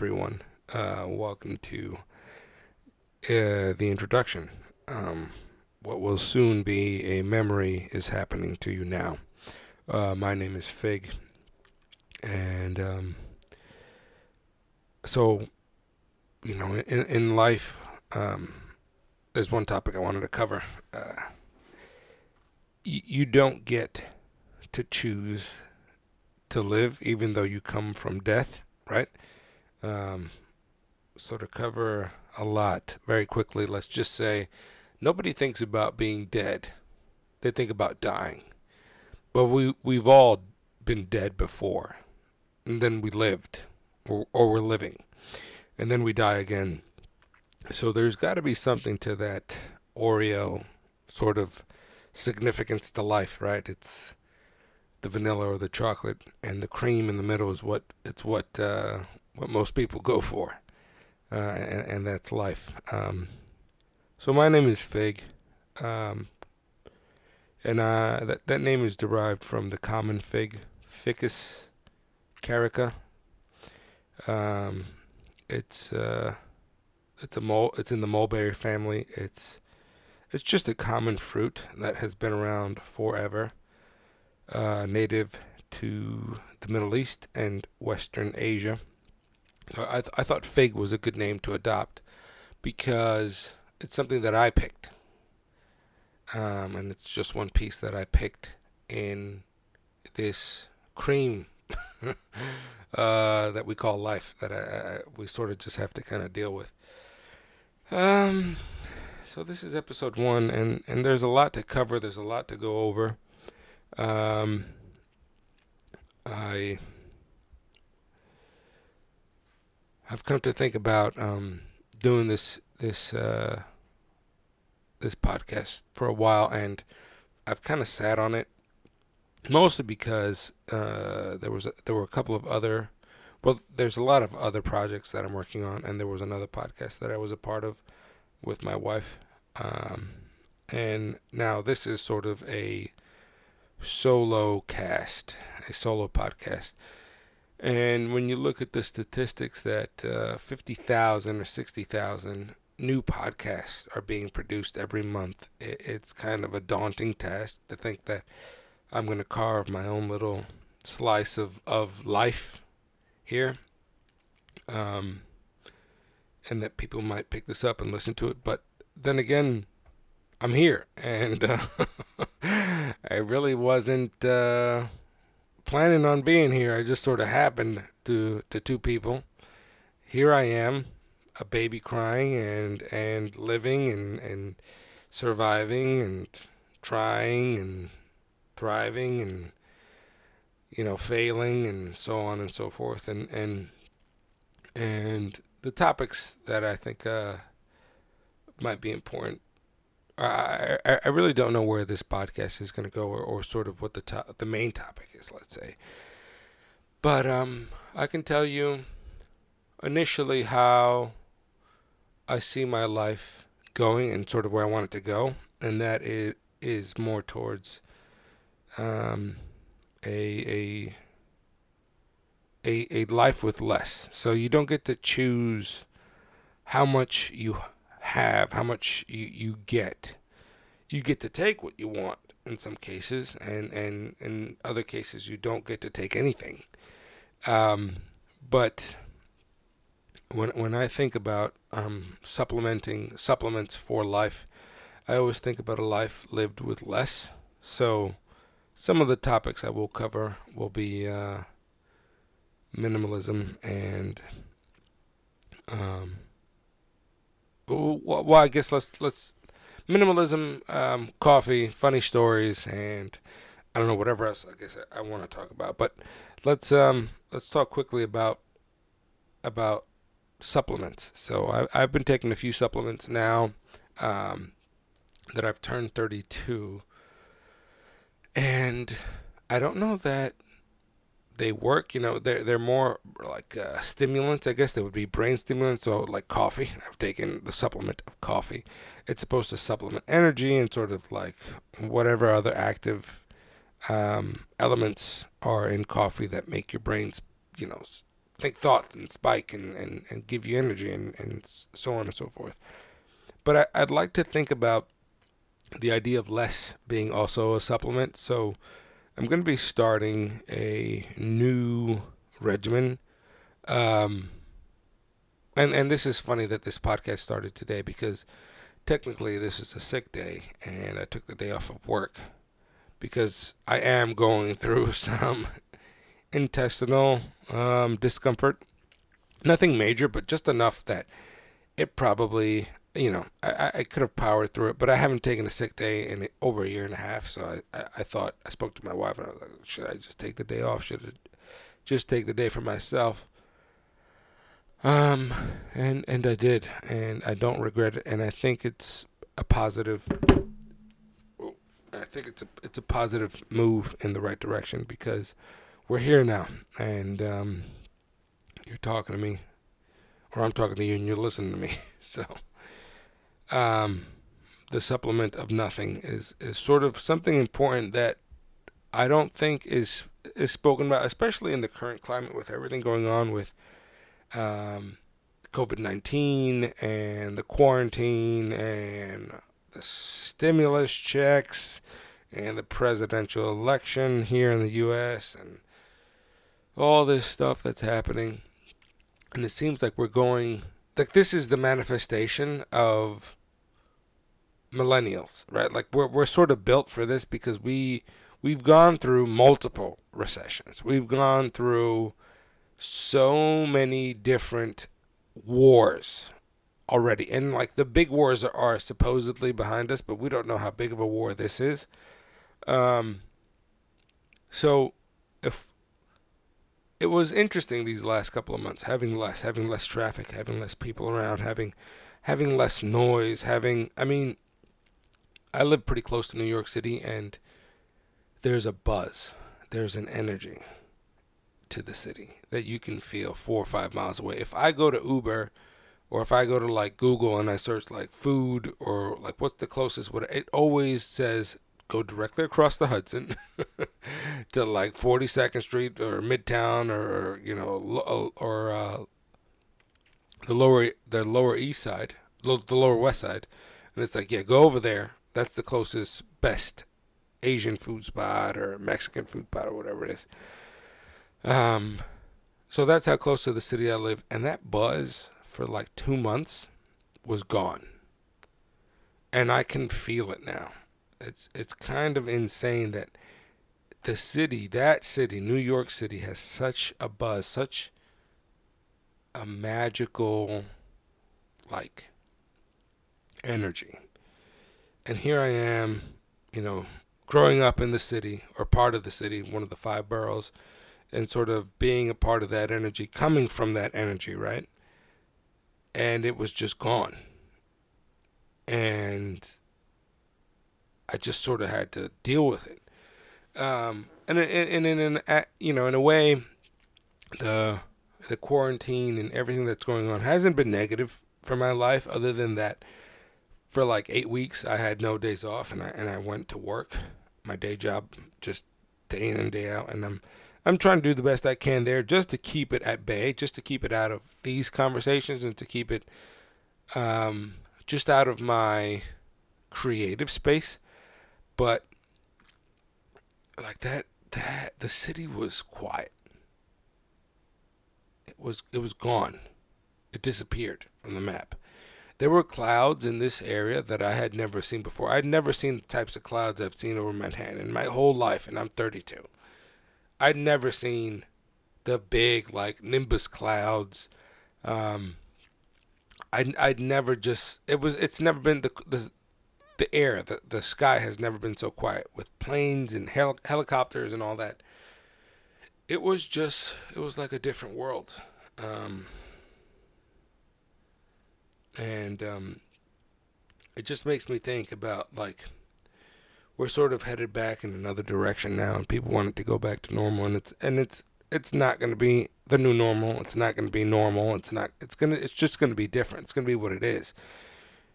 everyone. Uh, welcome to uh, the introduction. Um, what will soon be a memory is happening to you now. Uh, my name is Fig, and um, so you know, in in life, um, there's one topic I wanted to cover. Uh, you don't get to choose to live, even though you come from death, right? Um, so to cover a lot very quickly, let's just say nobody thinks about being dead; they think about dying. But we we've all been dead before, and then we lived, or, or we're living, and then we die again. So there's got to be something to that Oreo sort of significance to life, right? It's the vanilla or the chocolate, and the cream in the middle is what it's what uh, what most people go for, uh, and, and that's life. Um, so my name is Fig, um, and uh, that that name is derived from the common fig, Ficus carica. Um, it's uh, it's a mul- it's in the mulberry family. It's it's just a common fruit that has been around forever. Uh, native to the Middle East and Western Asia. I, th- I thought fig was a good name to adopt because it's something that I picked. Um, and it's just one piece that I picked in this cream uh, that we call life that I, I, we sort of just have to kind of deal with. Um, so this is episode one, and, and there's a lot to cover. There's a lot to go over. Um, I have come to think about um, doing this this uh, this podcast for a while, and I've kind of sat on it mostly because uh, there was a, there were a couple of other well, there's a lot of other projects that I'm working on, and there was another podcast that I was a part of with my wife, um, and now this is sort of a solo cast, a solo podcast. And when you look at the statistics that uh, 50,000 or 60,000 new podcasts are being produced every month, it, it's kind of a daunting task to think that I'm going to carve my own little slice of, of life here. Um, and that people might pick this up and listen to it. But then again, I'm here, and uh, I really wasn't uh, planning on being here. I just sort of happened to to two people. Here I am, a baby crying and and living and and surviving and trying and thriving and you know failing and so on and so forth and and and the topics that I think uh, might be important I, I, really don't know where this podcast is going to go or, or sort of what the to- the main topic is, let's say. But um, I can tell you initially how I see my life going and sort of where I want it to go, and that it is more towards um, a a a a life with less. So you don't get to choose how much you have, how much you, you get. You get to take what you want in some cases, and, and in other cases, you don't get to take anything. Um, but when, when I think about um, supplementing supplements for life, I always think about a life lived with less. So some of the topics I will cover will be uh, minimalism and um, well, I guess let's let's minimalism, um, coffee, funny stories, and I don't know whatever else I guess I, I want to talk about. But let's um let's talk quickly about about supplements. So I, I've been taking a few supplements now um, that I've turned 32, and I don't know that they work. You know, they're they're more like uh, stimulants. I guess they would be brain stimulants. So like coffee, I've taken the supplement of coffee. It's supposed to supplement energy and sort of like whatever other active um, elements are in coffee that make your brains, you know, think thoughts and spike and, and, and give you energy and, and so on and so forth. But I, I'd like to think about the idea of less being also a supplement. So I'm going to be starting a new regimen. Um, and, and this is funny that this podcast started today because technically this is a sick day and I took the day off of work because I am going through some intestinal um, discomfort. Nothing major, but just enough that it probably, you know, I, I could have powered through it, but I haven't taken a sick day in over a year and a half. So I, I, I thought, I spoke to my wife and I was like, should I just take the day off? Should I just take the day for myself? Um, and, and I did, and I don't regret it. And I think it's a positive I think it's a it's a positive move in the right direction because we're here now, and um, you're talking to me, or I'm talking to you, and you're listening to me. So, um, the supplement of nothing is is sort of something important that I don't think is is spoken about, especially in the current climate with everything going on with um, COVID nineteen and the quarantine and the stimulus checks and the presidential election here in the U.S. and all this stuff that's happening. And it seems like we're going, like, this is the manifestation of millennials, right? Like, we're, we're sort of built for this because we, we've gone through multiple recessions. We've gone through so many different wars already. And like the big wars are, are, supposedly behind us, but we don't know how big of a war this is. Um, so if it was interesting these last couple of months, having less, having less traffic, having less people around, having having less noise, having I mean, I live pretty close to New York City, and there's a buzz, there's an energy to the city that you can feel four or five miles away. If I go to Uber or if I go to like Google and I search like food or like what's the closest, what it always says go directly across the Hudson to like 42nd Street or Midtown or you know uh, or uh, the lower the lower east side, the lower west side, and it's like yeah, go over there. That's the closest best Asian food spot or Mexican food spot or whatever it is. Um, so that's how close to the city I live, and that buzz for like two months was gone, and I can feel it now it's it's kind of insane that the city, that city, New York City, has such a buzz, such a magical, like, energy. And here I am, you know, growing up in the city or part of the city, one of the five boroughs, and sort of being a part of that energy, coming from that energy, right? And it was just gone. And I just sort of had to deal with it. Um, and and, in an you know in a way, the the quarantine and everything that's going on hasn't been negative for my life, other than that. For like eight weeks, I had no days off, and I and I went to work, my day job, just day in and day out, and I'm I'm trying to do the best I can there, just to keep it at bay, just to keep it out of these conversations, and to keep it um, just out of my creative space but like that that the city was quiet. It was it was gone. It disappeared from the map. There were clouds in this area that I had never seen before. I'd never seen the types of clouds I've seen over Manhattan in my whole life, and I'm 32. I'd never seen the big like nimbus clouds. Um, I'd I'd never just it was it's never been the the the air, the, the sky has never been so quiet with planes and hel- helicopters and all that. It was just, it was like a different world. Um, and um, it just makes me think about like we're sort of headed back in another direction now, and people want it to go back to normal, and it's and it's it's not going to be the new normal. It's not going to be normal. It's not. It's gonna. It's just going to be different. It's going to be what it is,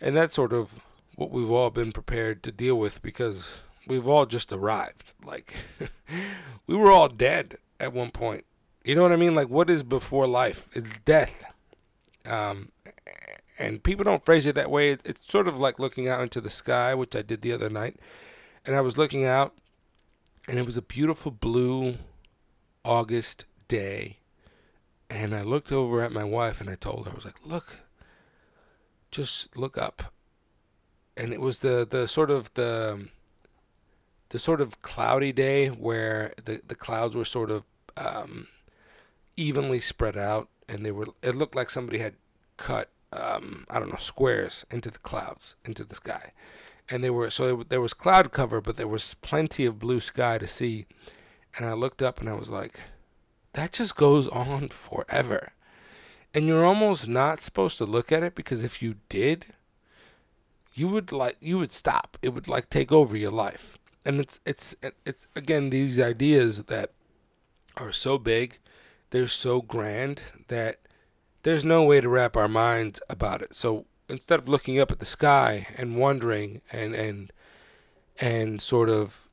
and that's sort of what we've all been prepared to deal with because we've all just arrived. Like we were all dead at one point. You know what I mean? Like what is before life? It's death. Um, and people don't phrase it that way. It's sort of like looking out into the sky, which I did the other night. And I was looking out, and it was a beautiful blue August day. And I looked over at my wife and I told her, I was like, look, just look up. And it was the, the sort of the the sort of cloudy day where the, the clouds were sort of um, evenly spread out and they were it looked like somebody had cut um, I don't know squares into the clouds into the sky and they were so it, there was cloud cover but there was plenty of blue sky to see and I looked up and I was like that just goes on forever. And you're almost not supposed to look at it because if you did, you would like you would stop. It would like take over your life. And it's it's it's again these ideas that are so big, they're so grand that there's no way to wrap our minds about it. So instead of looking up at the sky and wondering and and and sort of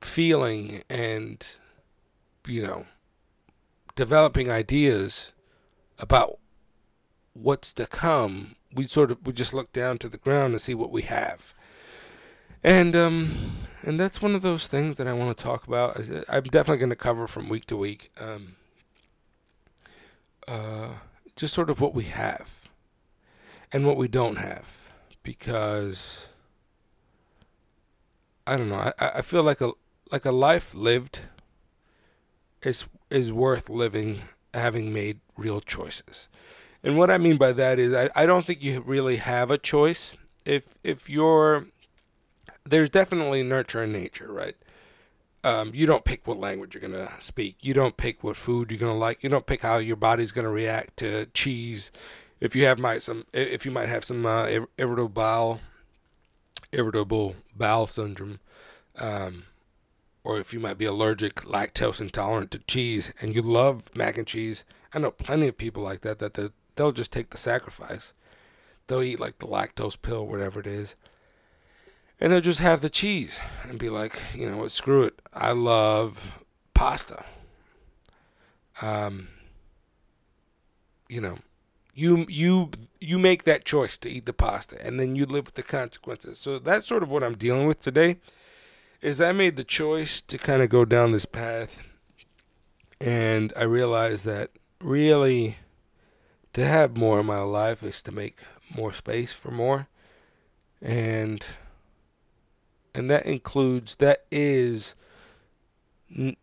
feeling and you know developing ideas about what's to come, we sort of we just look down to the ground and see what we have. And um and that's one of those things that I want to talk about. I'm definitely going to cover from week to week. Um uh just sort of what we have and what we don't have because I don't know. I, I feel like a like a life lived is is worth living having made real choices. And what I mean by that is I, I don't think you really have a choice. If if you're there's definitely nurture and nature, right? Um, you don't pick what language you're gonna speak. You don't pick what food you're gonna like. You don't pick how your body's gonna react to cheese. If you have might some, if you might have some uh, irritable bowel, irritable bowel syndrome, um, or if you might be allergic, lactose intolerant to cheese, and you love mac and cheese, I know plenty of people like that that they'll just take the sacrifice. They'll eat like the lactose pill, whatever it is, and they'll just have the cheese and be like, you know what, screw it. I love pasta. Um, you know, you you you make that choice to eat the pasta, and then you live with the consequences. So that's sort of what I'm dealing with today is I made the choice to kind of go down this path, and I realized that really to have more in my life is to make more space for more, and and that includes that is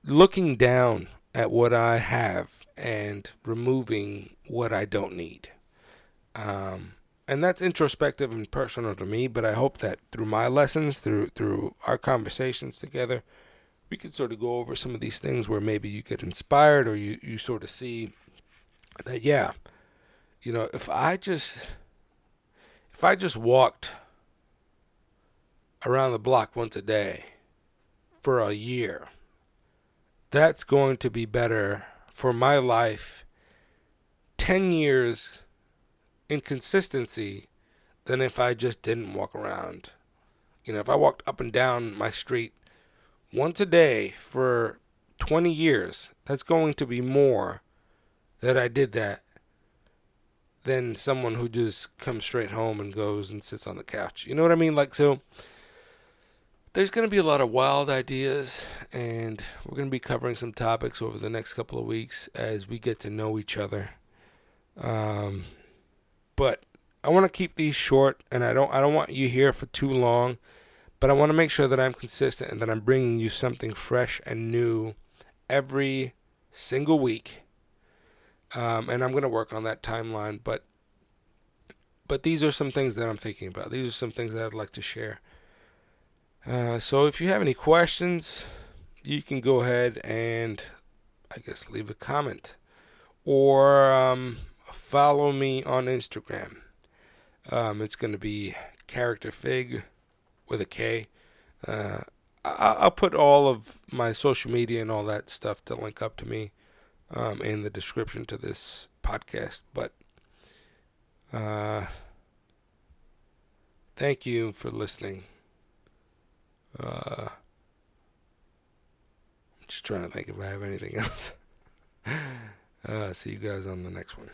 looking down at what I have and removing what I don't need. Um, and that's introspective and personal to me but i hope that through my lessons through through our conversations together we could sort of go over some of these things where maybe you get inspired or you you sort of see that yeah you know if i just if i just walked around the block once a day for a year that's going to be better for my life 10 years inconsistency than if I just didn't walk around. You know, if I walked up and down my street once a day for 20 years, that's going to be more that I did that than someone who just comes straight home and goes and sits on the couch. You know what I mean? Like, so there's going to be a lot of wild ideas, and we're going to be covering some topics over the next couple of weeks as we get to know each other. Um, but I want to keep these short, and I don't I don't want you here for too long. But I want to make sure that I'm consistent and that I'm bringing you something fresh and new every single week. Um, and I'm going to work on that timeline. But but these are some things that I'm thinking about. These are some things that I'd like to share. Uh, so if you have any questions, you can go ahead and I guess leave a comment or um, follow me on Instagram. Um, it's going to be character fig with a K. Uh, I- will put all of my social media and all that stuff to link up to me um, in the description to this podcast. But uh, thank you for listening. Uh, I'm just trying to think if I have anything else. Uh, see you guys on the next one.